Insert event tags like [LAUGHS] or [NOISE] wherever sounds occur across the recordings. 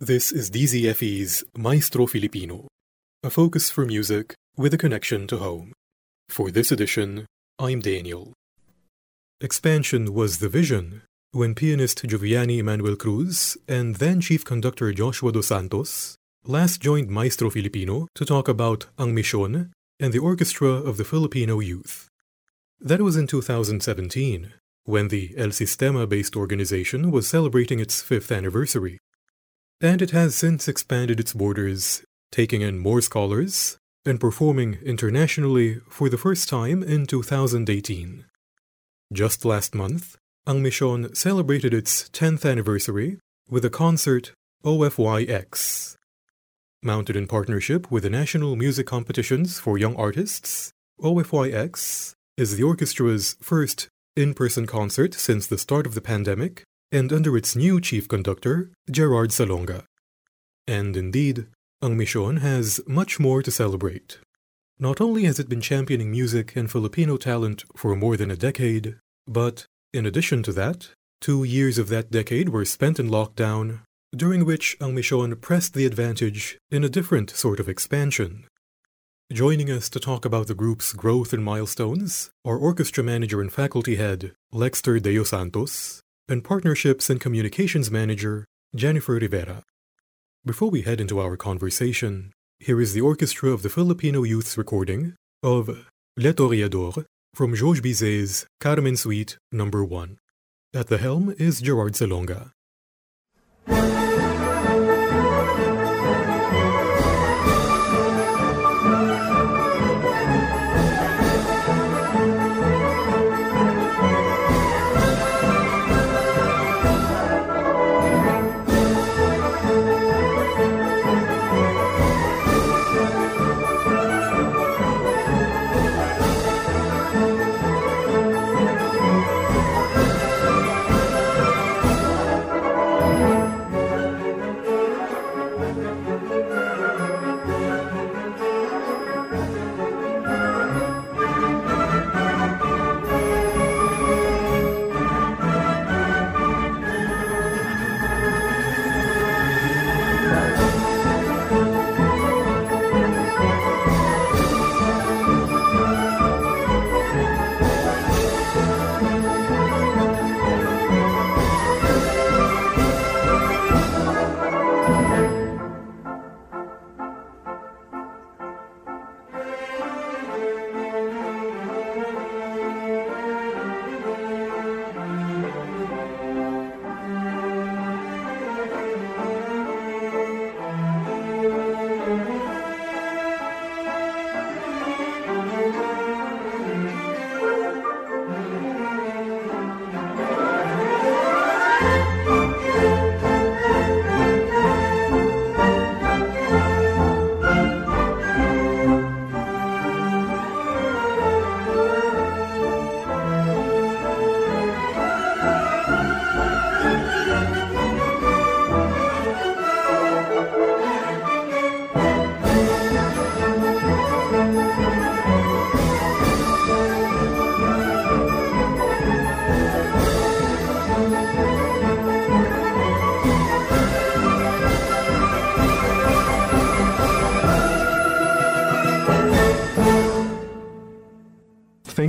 This is DZFE's Maestro Filipino, a focus for music with a connection to home. For this edition, I'm Daniel. Expansion was the vision when pianist Giovanni Emmanuel Cruz and then chief conductor Joshua Dos Santos last joined Maestro Filipino to talk about Ang Misyon and the Orchestra of the Filipino Youth. That was in 2017, when the El Sistema based organization was celebrating its fifth anniversary. And it has since expanded its borders, taking in more scholars and performing internationally for the first time in 2018. Just last month, Ang Misyon celebrated its 10th anniversary with a concert OFYX. Mounted in partnership with the National Music Competitions for Young Artists, OFYX is the orchestra's first in person concert since the start of the pandemic and under its new chief conductor, Gerard Salonga. And indeed, Ang Misyon has much more to celebrate. Not only has it been championing music and Filipino talent for more than a decade, but, in addition to that, two years of that decade were spent in lockdown, during which Ang Misyon pressed the advantage in a different sort of expansion. Joining us to talk about the group's growth and milestones are orchestra manager and faculty head Lexter Deo Santos and Partnerships and Communications Manager, Jennifer Rivera. Before we head into our conversation, here is the Orchestra of the Filipino Youth's recording of Le Toreador from Georges Bizet's Carmen Suite No. 1. At the helm is Gerard Salonga.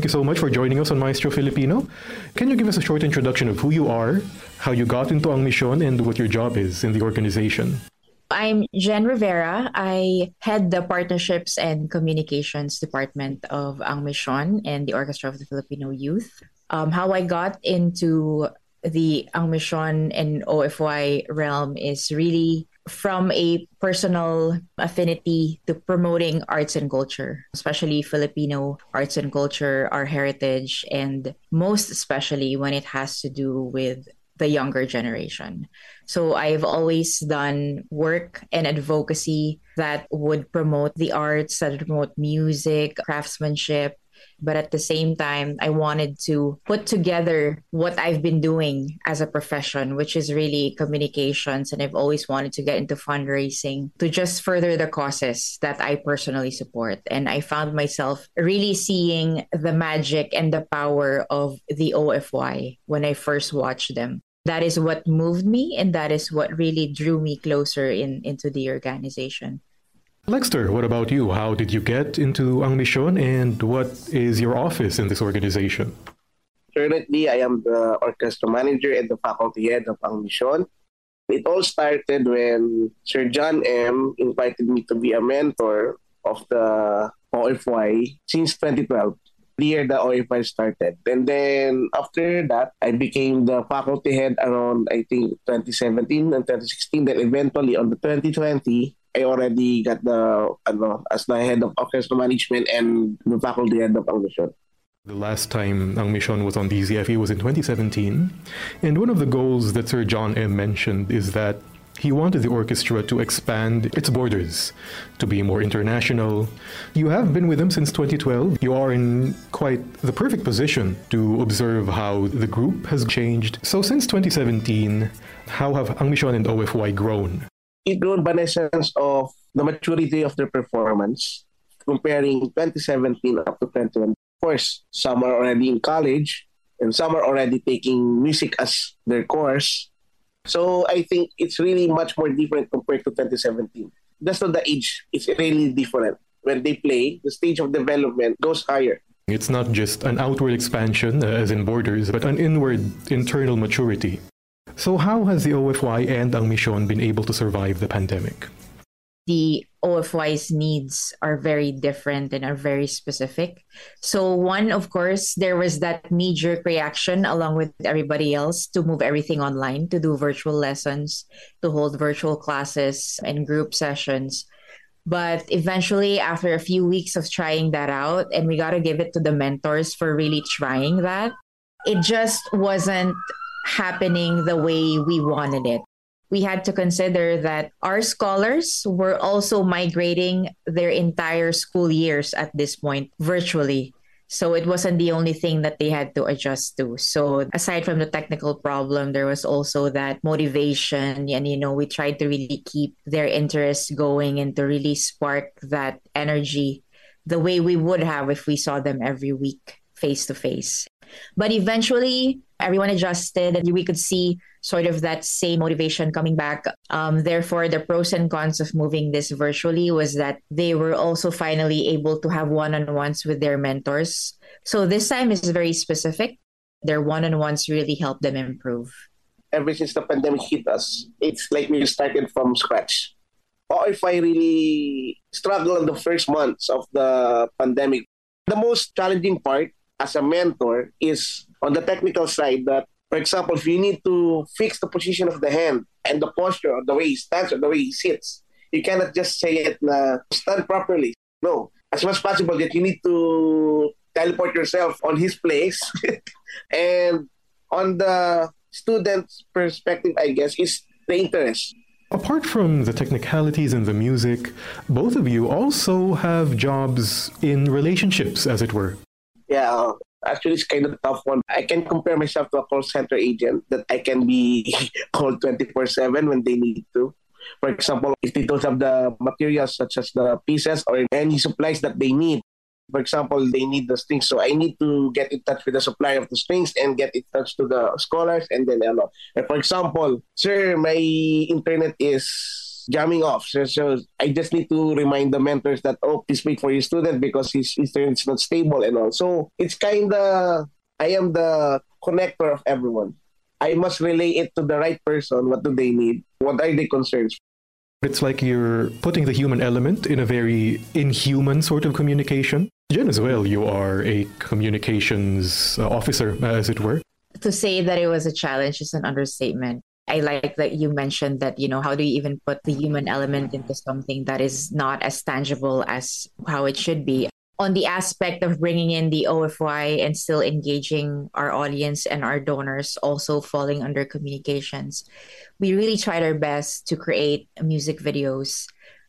You so much for joining us on Maestro Filipino. Can you give us a short introduction of who you are, how you got into Ang Misyon, and what your job is in the organization? I'm Jen Rivera. I head the partnerships and communications department of Ang Misyon and the Orchestra of the Filipino Youth. Um, how I got into the Ang Misyon and OFY realm is really from a personal affinity to promoting arts and culture, especially Filipino arts and culture, our heritage, and most especially when it has to do with the younger generation. So I've always done work and advocacy that would promote the arts, that would promote music, craftsmanship, but at the same time i wanted to put together what i've been doing as a profession which is really communications. And i've always wanted to get into fundraising to just further the causes that i personally support. And i found myself really seeing the magic and the power of the ofy when i first watched them. That is what moved me and that is what really drew me closer in into the organization. Lexter, what about you? How did you get into Ang Misyon and what is your office in this organization? Currently, I am the orchestra manager and the faculty head of Ang Misyon. It all started when Sir John M. invited me to be a mentor of the OFY since 2012 the year the OFY started. And then after that, I became the faculty head around, I think, 2017 and 2016. Then eventually on the 2020, I already got the, ano, as the head of orchestra management and the faculty head of Misyon. The last time Ang Misyon was on the DZFE was in 2017. And one of the goals that Sir John M. mentioned is that he wanted the orchestra to expand its borders, to be more international. You have been with him since 2012. You are in quite the perfect position to observe how the group has changed. So, since 2017, how have Ang Misyon and OFY grown? It grown sense of the maturity of their performance, comparing 2017 up to 2021. Of course, some are already in college, and some are already taking music as their course so I think it's really much more different compared to 2017. That's not the age, it's really different. When they play, the stage of development goes higher. It's not just an outward expansion, uh, as in borders, but an inward internal maturity. So, how has the OFY and Ang Misyon been able to survive the pandemic? the OFY's needs are very different and are very specific. So, one, of course, there was that knee jerk reaction along with everybody else to move everything online, to do virtual lessons, to hold virtual classes and group sessions. But eventually, after a few weeks of trying that out, and we got to give it to the mentors for really trying that, it just wasn't happening the way we wanted it we had to consider that our scholars were also migrating their entire school years at this point virtually. So it wasn't the only thing that they had to adjust to. So aside from the technical problem, there was also that motivation. And, you know, we tried to really keep their interest going and to really spark that energy the way we would have if we saw them every week face to face. But eventually, everyone adjusted and we could see sort of that same motivation coming back. Um, therefore, the pros and cons of moving this virtually was that they were also finally able to have one on ones with their mentors. So this time is very specific. Their one on ones really helped them improve. Ever since the pandemic hit us, it's like we started from scratch. Or if I really struggle in the first months of the pandemic, the most challenging part as a mentor is on the technical side that for example, if you need to fix the position of the hand and the posture or the way he stands or the way he sits, you cannot just say it na stand properly. No. As much as possible that you need to teleport yourself on his place. [LAUGHS] and on the student's perspective, I guess, is the interest. Apart from the technicalities and the music, both of you also have jobs in relationships, as it were. Yeah, uh, Actually, it's kind of tough one. I can compare myself to a call center agent that I can be [LAUGHS] called 24 7 when they need to. For example, if they don't have the materials such as the pieces or any supplies that they need, for example, they need the strings. So I need to get in touch with the supplier of the strings and get in touch to the scholars. And then, ano, for example, sir, my internet is jamming off. So, so I just need to remind the mentors that, oh, please wait for your student because his internet is not stable and all. So it's kind of, I am the connector of everyone. I must relay it to the right person. What do they need? What are their concerns? It's like you're putting the human element in a very inhuman sort of communication. Jen, as well, you are a communications uh, officer, as it were. To say that it was a challenge is an understatement. I like that you mentioned that, you know, how do you even put the human element into something that is not as tangible as how it should be? On the aspect of bringing in the OFY and still engaging our audience and our donors, also falling under communications, we really tried our best to create music videos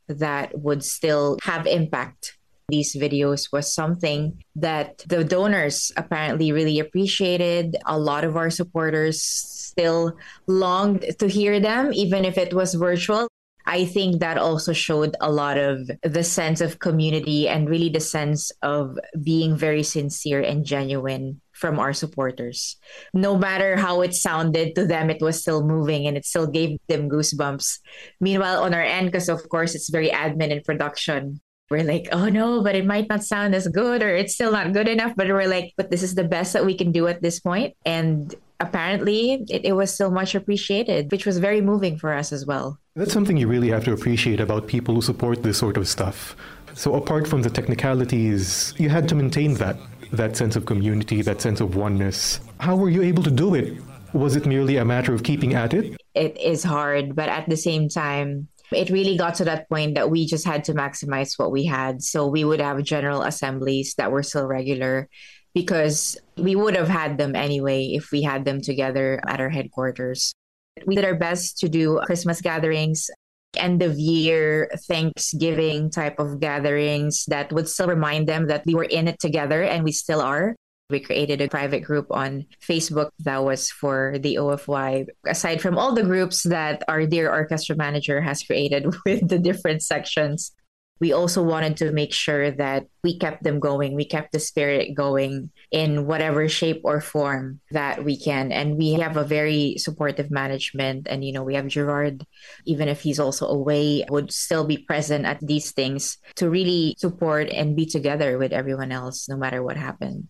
that would still have impact these videos was something that the donors apparently really appreciated. A lot of our supporters still longed to hear them, even if it was virtual. I think that also showed a lot of the sense of community and really the sense of being very sincere and genuine from our supporters. No matter how it sounded to them, it was still moving and it still gave them goosebumps. Meanwhile, on our end, because of course it's very admin and production, we're like, oh no, but it might not sound as good or it's still not good enough. But we're like, but this is the best that we can do at this point. And apparently it, it was still much appreciated, which was very moving for us as well. That's something you really have to appreciate about people who support this sort of stuff. So apart from the technicalities, you had to maintain that that sense of community, that sense of oneness. How were you able to do it? Was it merely a matter of keeping at it? It is hard, but at the same time, it really got to that point that we just had to maximize what we had. So we would have general assemblies that were still regular because we would have had them anyway if we had them together at our headquarters. We did our best to do Christmas gatherings, end of year Thanksgiving type of gatherings that would still remind them that we were in it together and we still are. We created a private group on Facebook that was for the OFY, aside from all the groups that our dear orchestra manager has created [LAUGHS] with the different sections we also wanted to make sure that we kept them going. We kept the spirit going in whatever shape or form that we can. And we have a very supportive management. And, you know, we have Gerard, even if he's also away, would still be present at these things to really support and be together with everyone else, no matter what happened.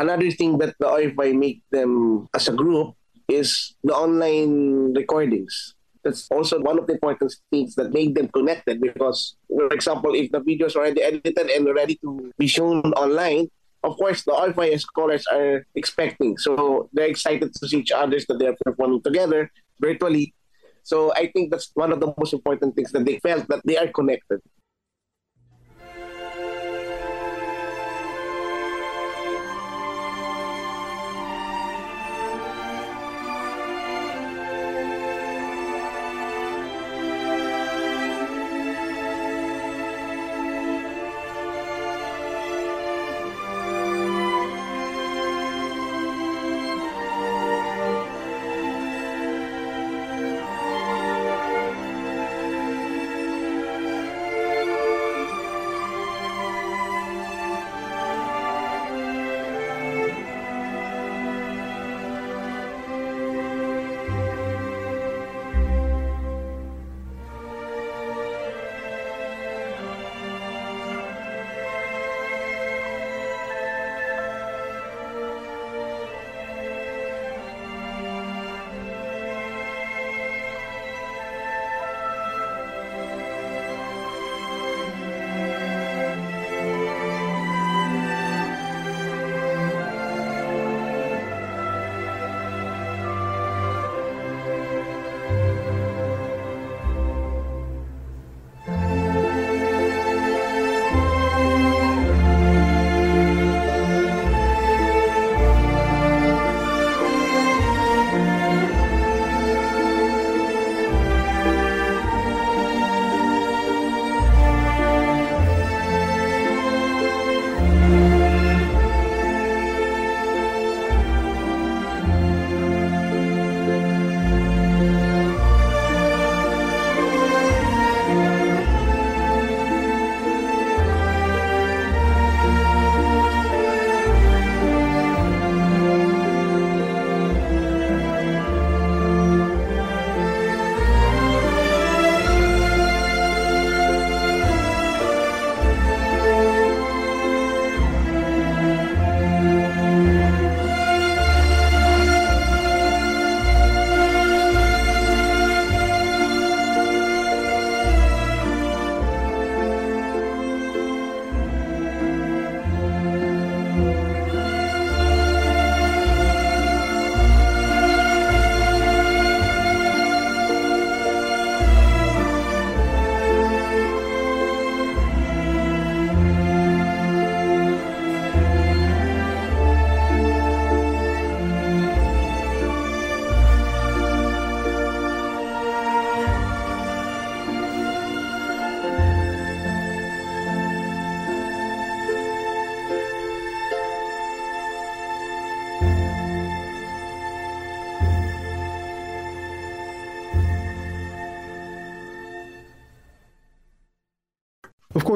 Another thing that the OFY make them as a group is the online recordings. That's also one of the important things that make them connected because for example if the video is already edited and ready to be shown online of course the OFY scholars are expecting. So they're excited to see each other that they're performing together virtually. So i think that's one of the most important things that they felt that they are connected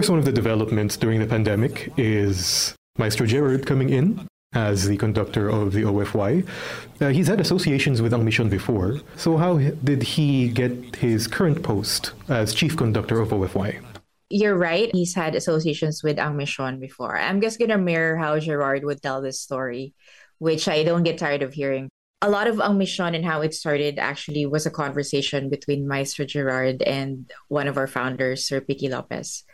course, one of the developments during the pandemic is Maestro Gerard coming in as the conductor of the OFY. Uh, he's had associations with Ang Misyon before. So, how did he get his current post as chief conductor of OFY? You're right. He's had associations with Ang Misyon before. I'm just going to mirror how Gerard would tell this story, which I don't get tired of hearing. A lot of Ang Misyon and how it started actually was a conversation between Maestro Gerard and one of our founders, Sir Piki Lopez.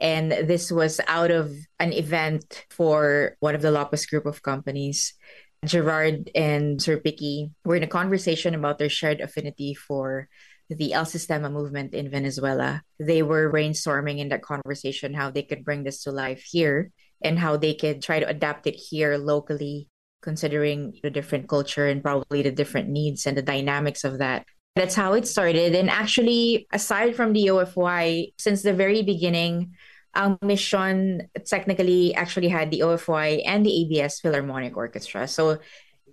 And this was out of an event for one of the Lopez group of companies. Gerard and Sir Piki were in a conversation about their shared affinity for the El Sistema movement in Venezuela. They were brainstorming in that conversation how they could bring this to life here and how they could try to adapt it here locally, considering the different culture and probably the different needs and the dynamics of that. That's how it started. And actually, aside from the OFY, since the very beginning, our mission technically actually had the OFY and the ABS Philharmonic Orchestra. So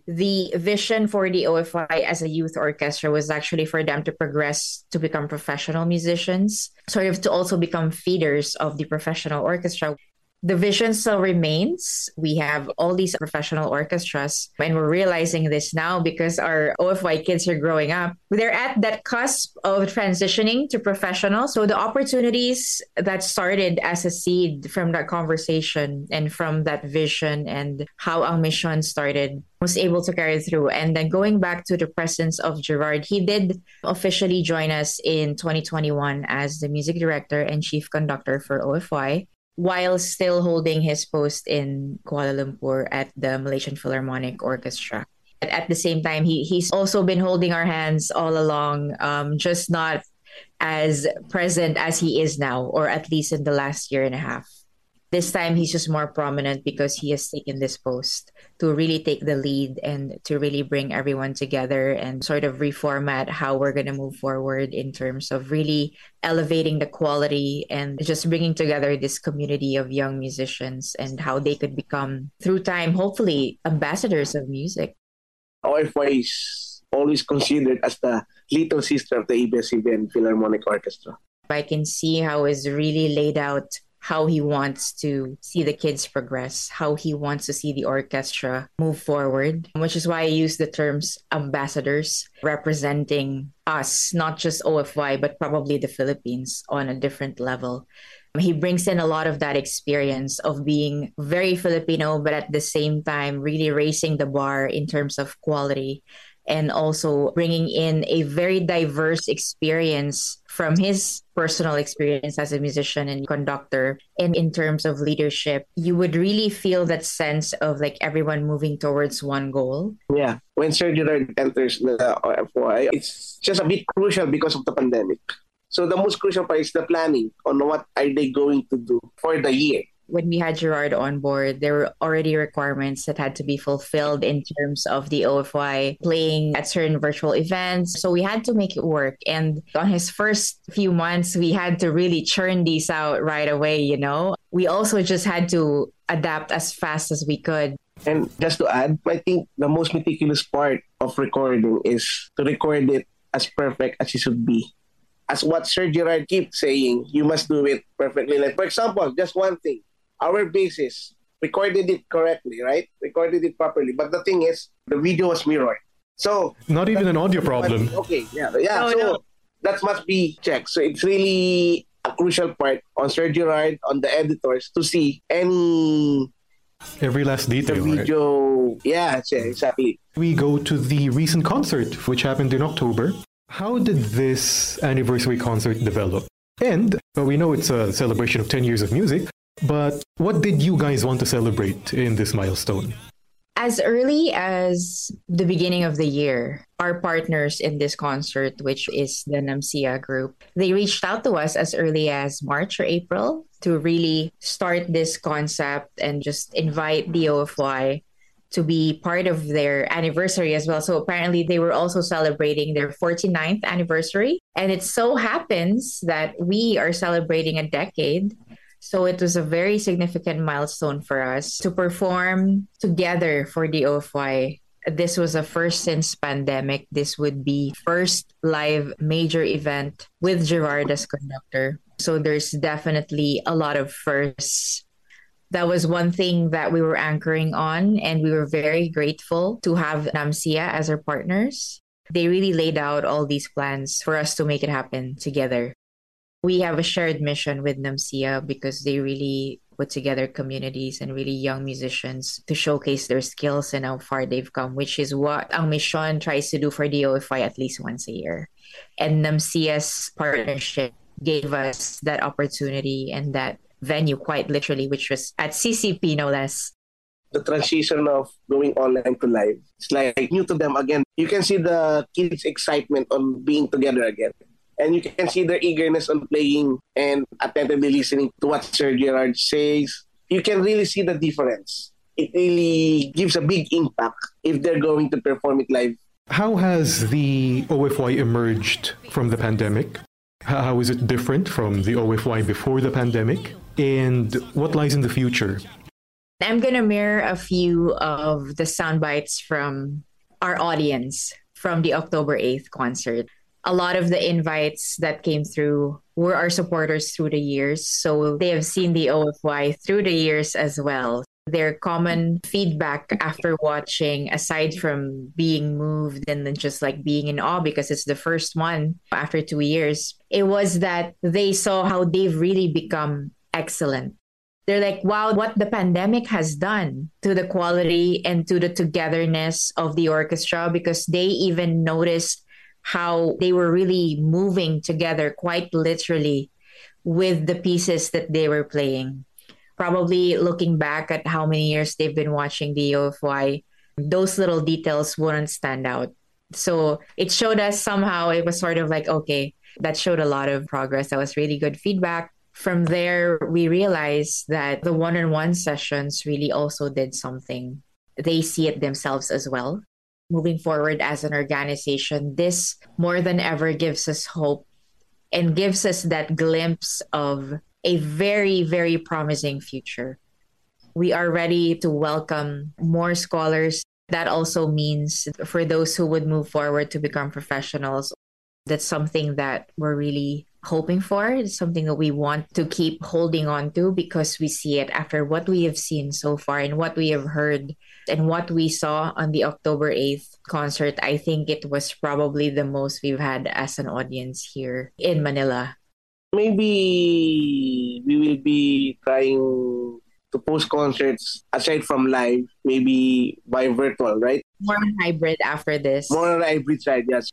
the vision for the OFY as a youth orchestra was actually for them to progress to become professional musicians, sort of to also become feeders of the professional orchestra the vision still remains. We have all these professional orchestras, and we're realizing this now because our OFY kids are growing up. They're at that cusp of transitioning to professional. So the opportunities that started as a seed from that conversation and from that vision and how our mission started was able to carry through. And then going back to the presence of Gerard, he did officially join us in 2021 as the music director and chief conductor for OFY while still holding his post in Kuala Lumpur at the Malaysian Philharmonic Orchestra. At the same time, he, he's also been holding our hands all along, um, just not as present as he is now, or at least in the last year and a half. This time, he's just more prominent because he has taken this post to really take the lead and to really bring everyone together and sort of reformat how we're going to move forward in terms of really elevating the quality and just bringing together this community of young musicians and how they could become through time hopefully ambassadors of music OFY is always considered as the little sister of the ABS-CBN Philharmonic Orchestra. I can see how it's really laid out how he wants to see the kids progress, how he wants to see the orchestra move forward, which is why I use the terms ambassadors representing us, not just OFY, but probably the Philippines on a different level. He brings in a lot of that experience of being very Filipino, but at the same time, really raising the bar in terms of quality and also bringing in a very diverse experience from his personal experience as a musician and conductor. And in terms of leadership you would really feel that sense of like everyone moving towards one goal. Yeah. When Gerard enters the OFY it's just a bit crucial because of the pandemic. So the most crucial part is the planning on what are they going to do for the year when we had Gerard on board, there were already requirements that had to be fulfilled in terms of the OFY playing at certain virtual events. So we had to make it work. And on his first few months, we had to really churn these out right away, you know? We also just had to adapt as fast as we could. And just to add, I think the most meticulous part of recording is to record it as perfect as it should be as what Sir Gerard keeps saying, you must do it perfectly. Like, for example, just one thing our basis recorded it correctly, right? Recorded it properly. But the thing is, the video was mirrored. So not even an audio problem. okay, yeah, yeah. No, so no. that must be checked. So it's really a crucial part on Sir Gerard, on the editors to see any every last detail. The video, right? yeah, exactly. We go to the recent concert, which happened in October. How did this anniversary concert develop? And well, we know it's a celebration of 10 years of music, but what did you guys want to celebrate in this milestone? As early as the beginning of the year, our partners in this concert, which is the NAMCYA group, they reached out to us as early as March or April to really start this concept and just invite the OFY to be part of their anniversary as well. So apparently they were also celebrating their 49th anniversary. And it so happens that we are celebrating a decade so it was a very significant milestone for us to perform together for the OFY. This was a first since pandemic. This would be first live major event with Gerard as conductor. So there's definitely a lot of firsts. That was one thing that we were anchoring on, and we were very grateful to have NAMCYA as our partners. They really laid out all these plans for us to make it happen together. We have a shared mission with NAMCYA because they really put together communities and really young musicians to showcase their skills and how far they've come, which is what Ang Misyon tries to do for the at least once a year. And NAMCYA's partnership gave us that opportunity and that venue quite literally, which was at CCP no less. The transition of going online to live, it's like new to them again. You can see the kids' excitement on being together again. And you can see their eagerness on playing and attentively listening to what Sir Gerard says. You can really see the difference. It really gives a big impact if they're going to perform it live. How has the OFY emerged from the pandemic? How is it different from the OFY before the pandemic? And what lies in the future? I'm going to mirror a few of the sound bites from our audience from the October 8th concert. A lot of the invites that came through were our supporters through the years. So they have seen the OFY through the years as well. Their common feedback after watching, aside from being moved and then just like being in awe because it's the first one after two years, it was that they saw how they've really become excellent. They're like, wow, what the pandemic has done to the quality and to the togetherness of the orchestra because they even noticed how they were really moving together quite literally with the pieces that they were playing. Probably looking back at how many years they've been watching the OFY, those little details wouldn't stand out. So it showed us somehow it was sort of like, okay, that showed a lot of progress. That was really good feedback from there, we realized that the one on one sessions really also did something. They see it themselves as well. Moving forward as an organization, this more than ever gives us hope and gives us that glimpse of a very, very promising future. We are ready to welcome more scholars. That also means for those who would move forward to become professionals, that's something that we're really hoping for. It's something that we want to keep holding on to because we see it after what we have seen so far and what we have heard and what we saw on the October 8th concert. I think it was probably the most we've had as an audience here in Manila. Maybe we will be trying to post concerts aside from live, maybe by virtual, right? More hybrid after this. More hybrid side, yes.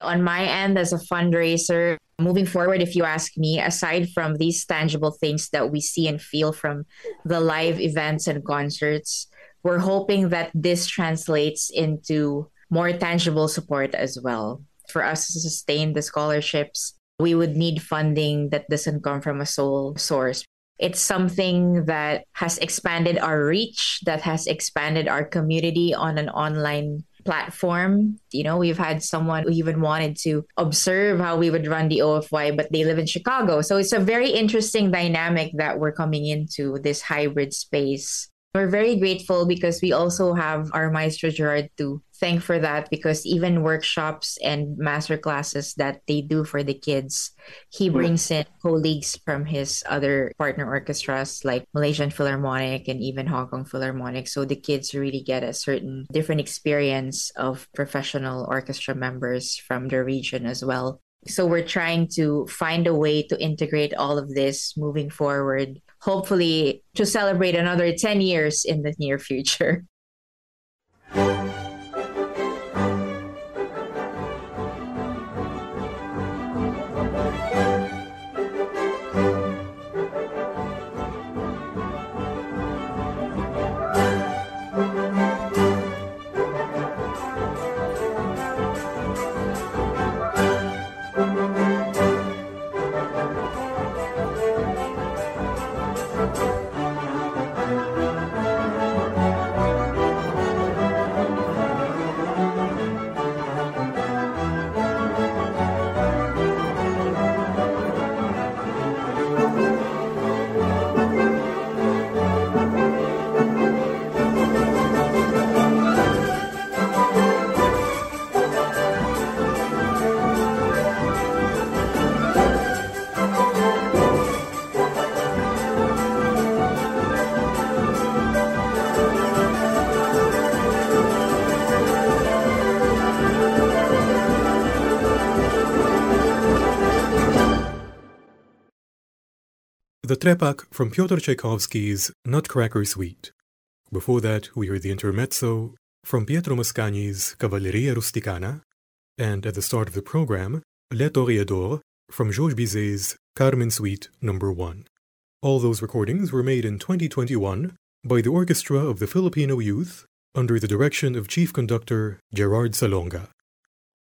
On my end, as a fundraiser, moving forward, if you ask me, aside from these tangible things that we see and feel from the live events and concerts, we're hoping that this translates into more tangible support as well. For us to sustain the scholarships, we would need funding that doesn't come from a sole source. It's something that has expanded our reach, that has expanded our community on an online platform. You know, we've had someone who even wanted to observe how we would run the OFY, but they live in Chicago. So it's a very interesting dynamic that we're coming into this hybrid space. We're very grateful because we also have our Maestro Gerard to thank for that because even workshops and master classes that they do for the kids, he brings in colleagues from his other partner orchestras like Malaysian Philharmonic and even Hong Kong Philharmonic. So the kids really get a certain different experience of professional orchestra members from the region as well. So we're trying to find a way to integrate all of this moving forward, hopefully to celebrate another 10 years in the near future. The Trepak from Pyotr Tchaikovsky's Nutcracker Suite. Before that, we heard the intermezzo from Pietro Mascagni's Cavalleria Rusticana, and at the start of the program, Le Toreador from Georges Bizet's Carmen Suite Number 1. All those recordings were made in 2021 by the Orchestra of the Filipino Youth under the direction of Chief Conductor Gerard Salonga.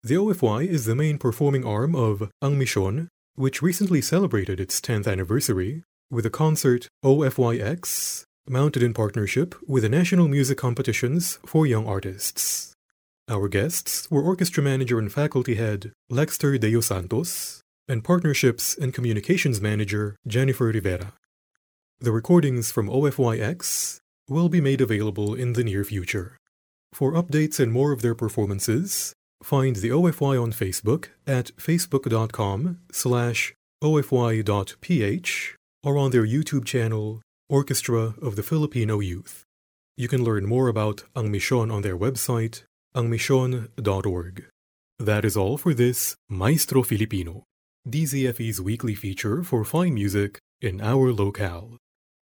The OFY is the main performing arm of Ang Misyon, which recently celebrated its 10th anniversary with a concert OFYX mounted in partnership with the National Music Competitions for Young Artists. Our guests were orchestra manager and faculty head Lexter De Santos and partnerships and communications manager Jennifer Rivera. The recordings from OFYX will be made available in the near future. For updates and more of their performances, find the OFY on Facebook at facebook.com slash ofy.ph or on their YouTube channel, Orchestra of the Filipino Youth. You can learn more about Ang Misyon on their website, angmisyon.org. That is all for this Maestro Filipino, DZFE's weekly feature for fine music in our locale.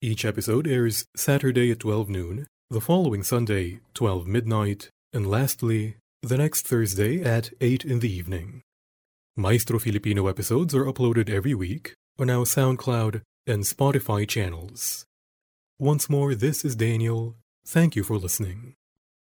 Each episode airs Saturday at 12 noon, the following Sunday, 12 midnight, and lastly, the next Thursday at 8 in the evening. Maestro Filipino episodes are uploaded every week on our SoundCloud and Spotify channels. Once more, this is Daniel. Thank you for listening.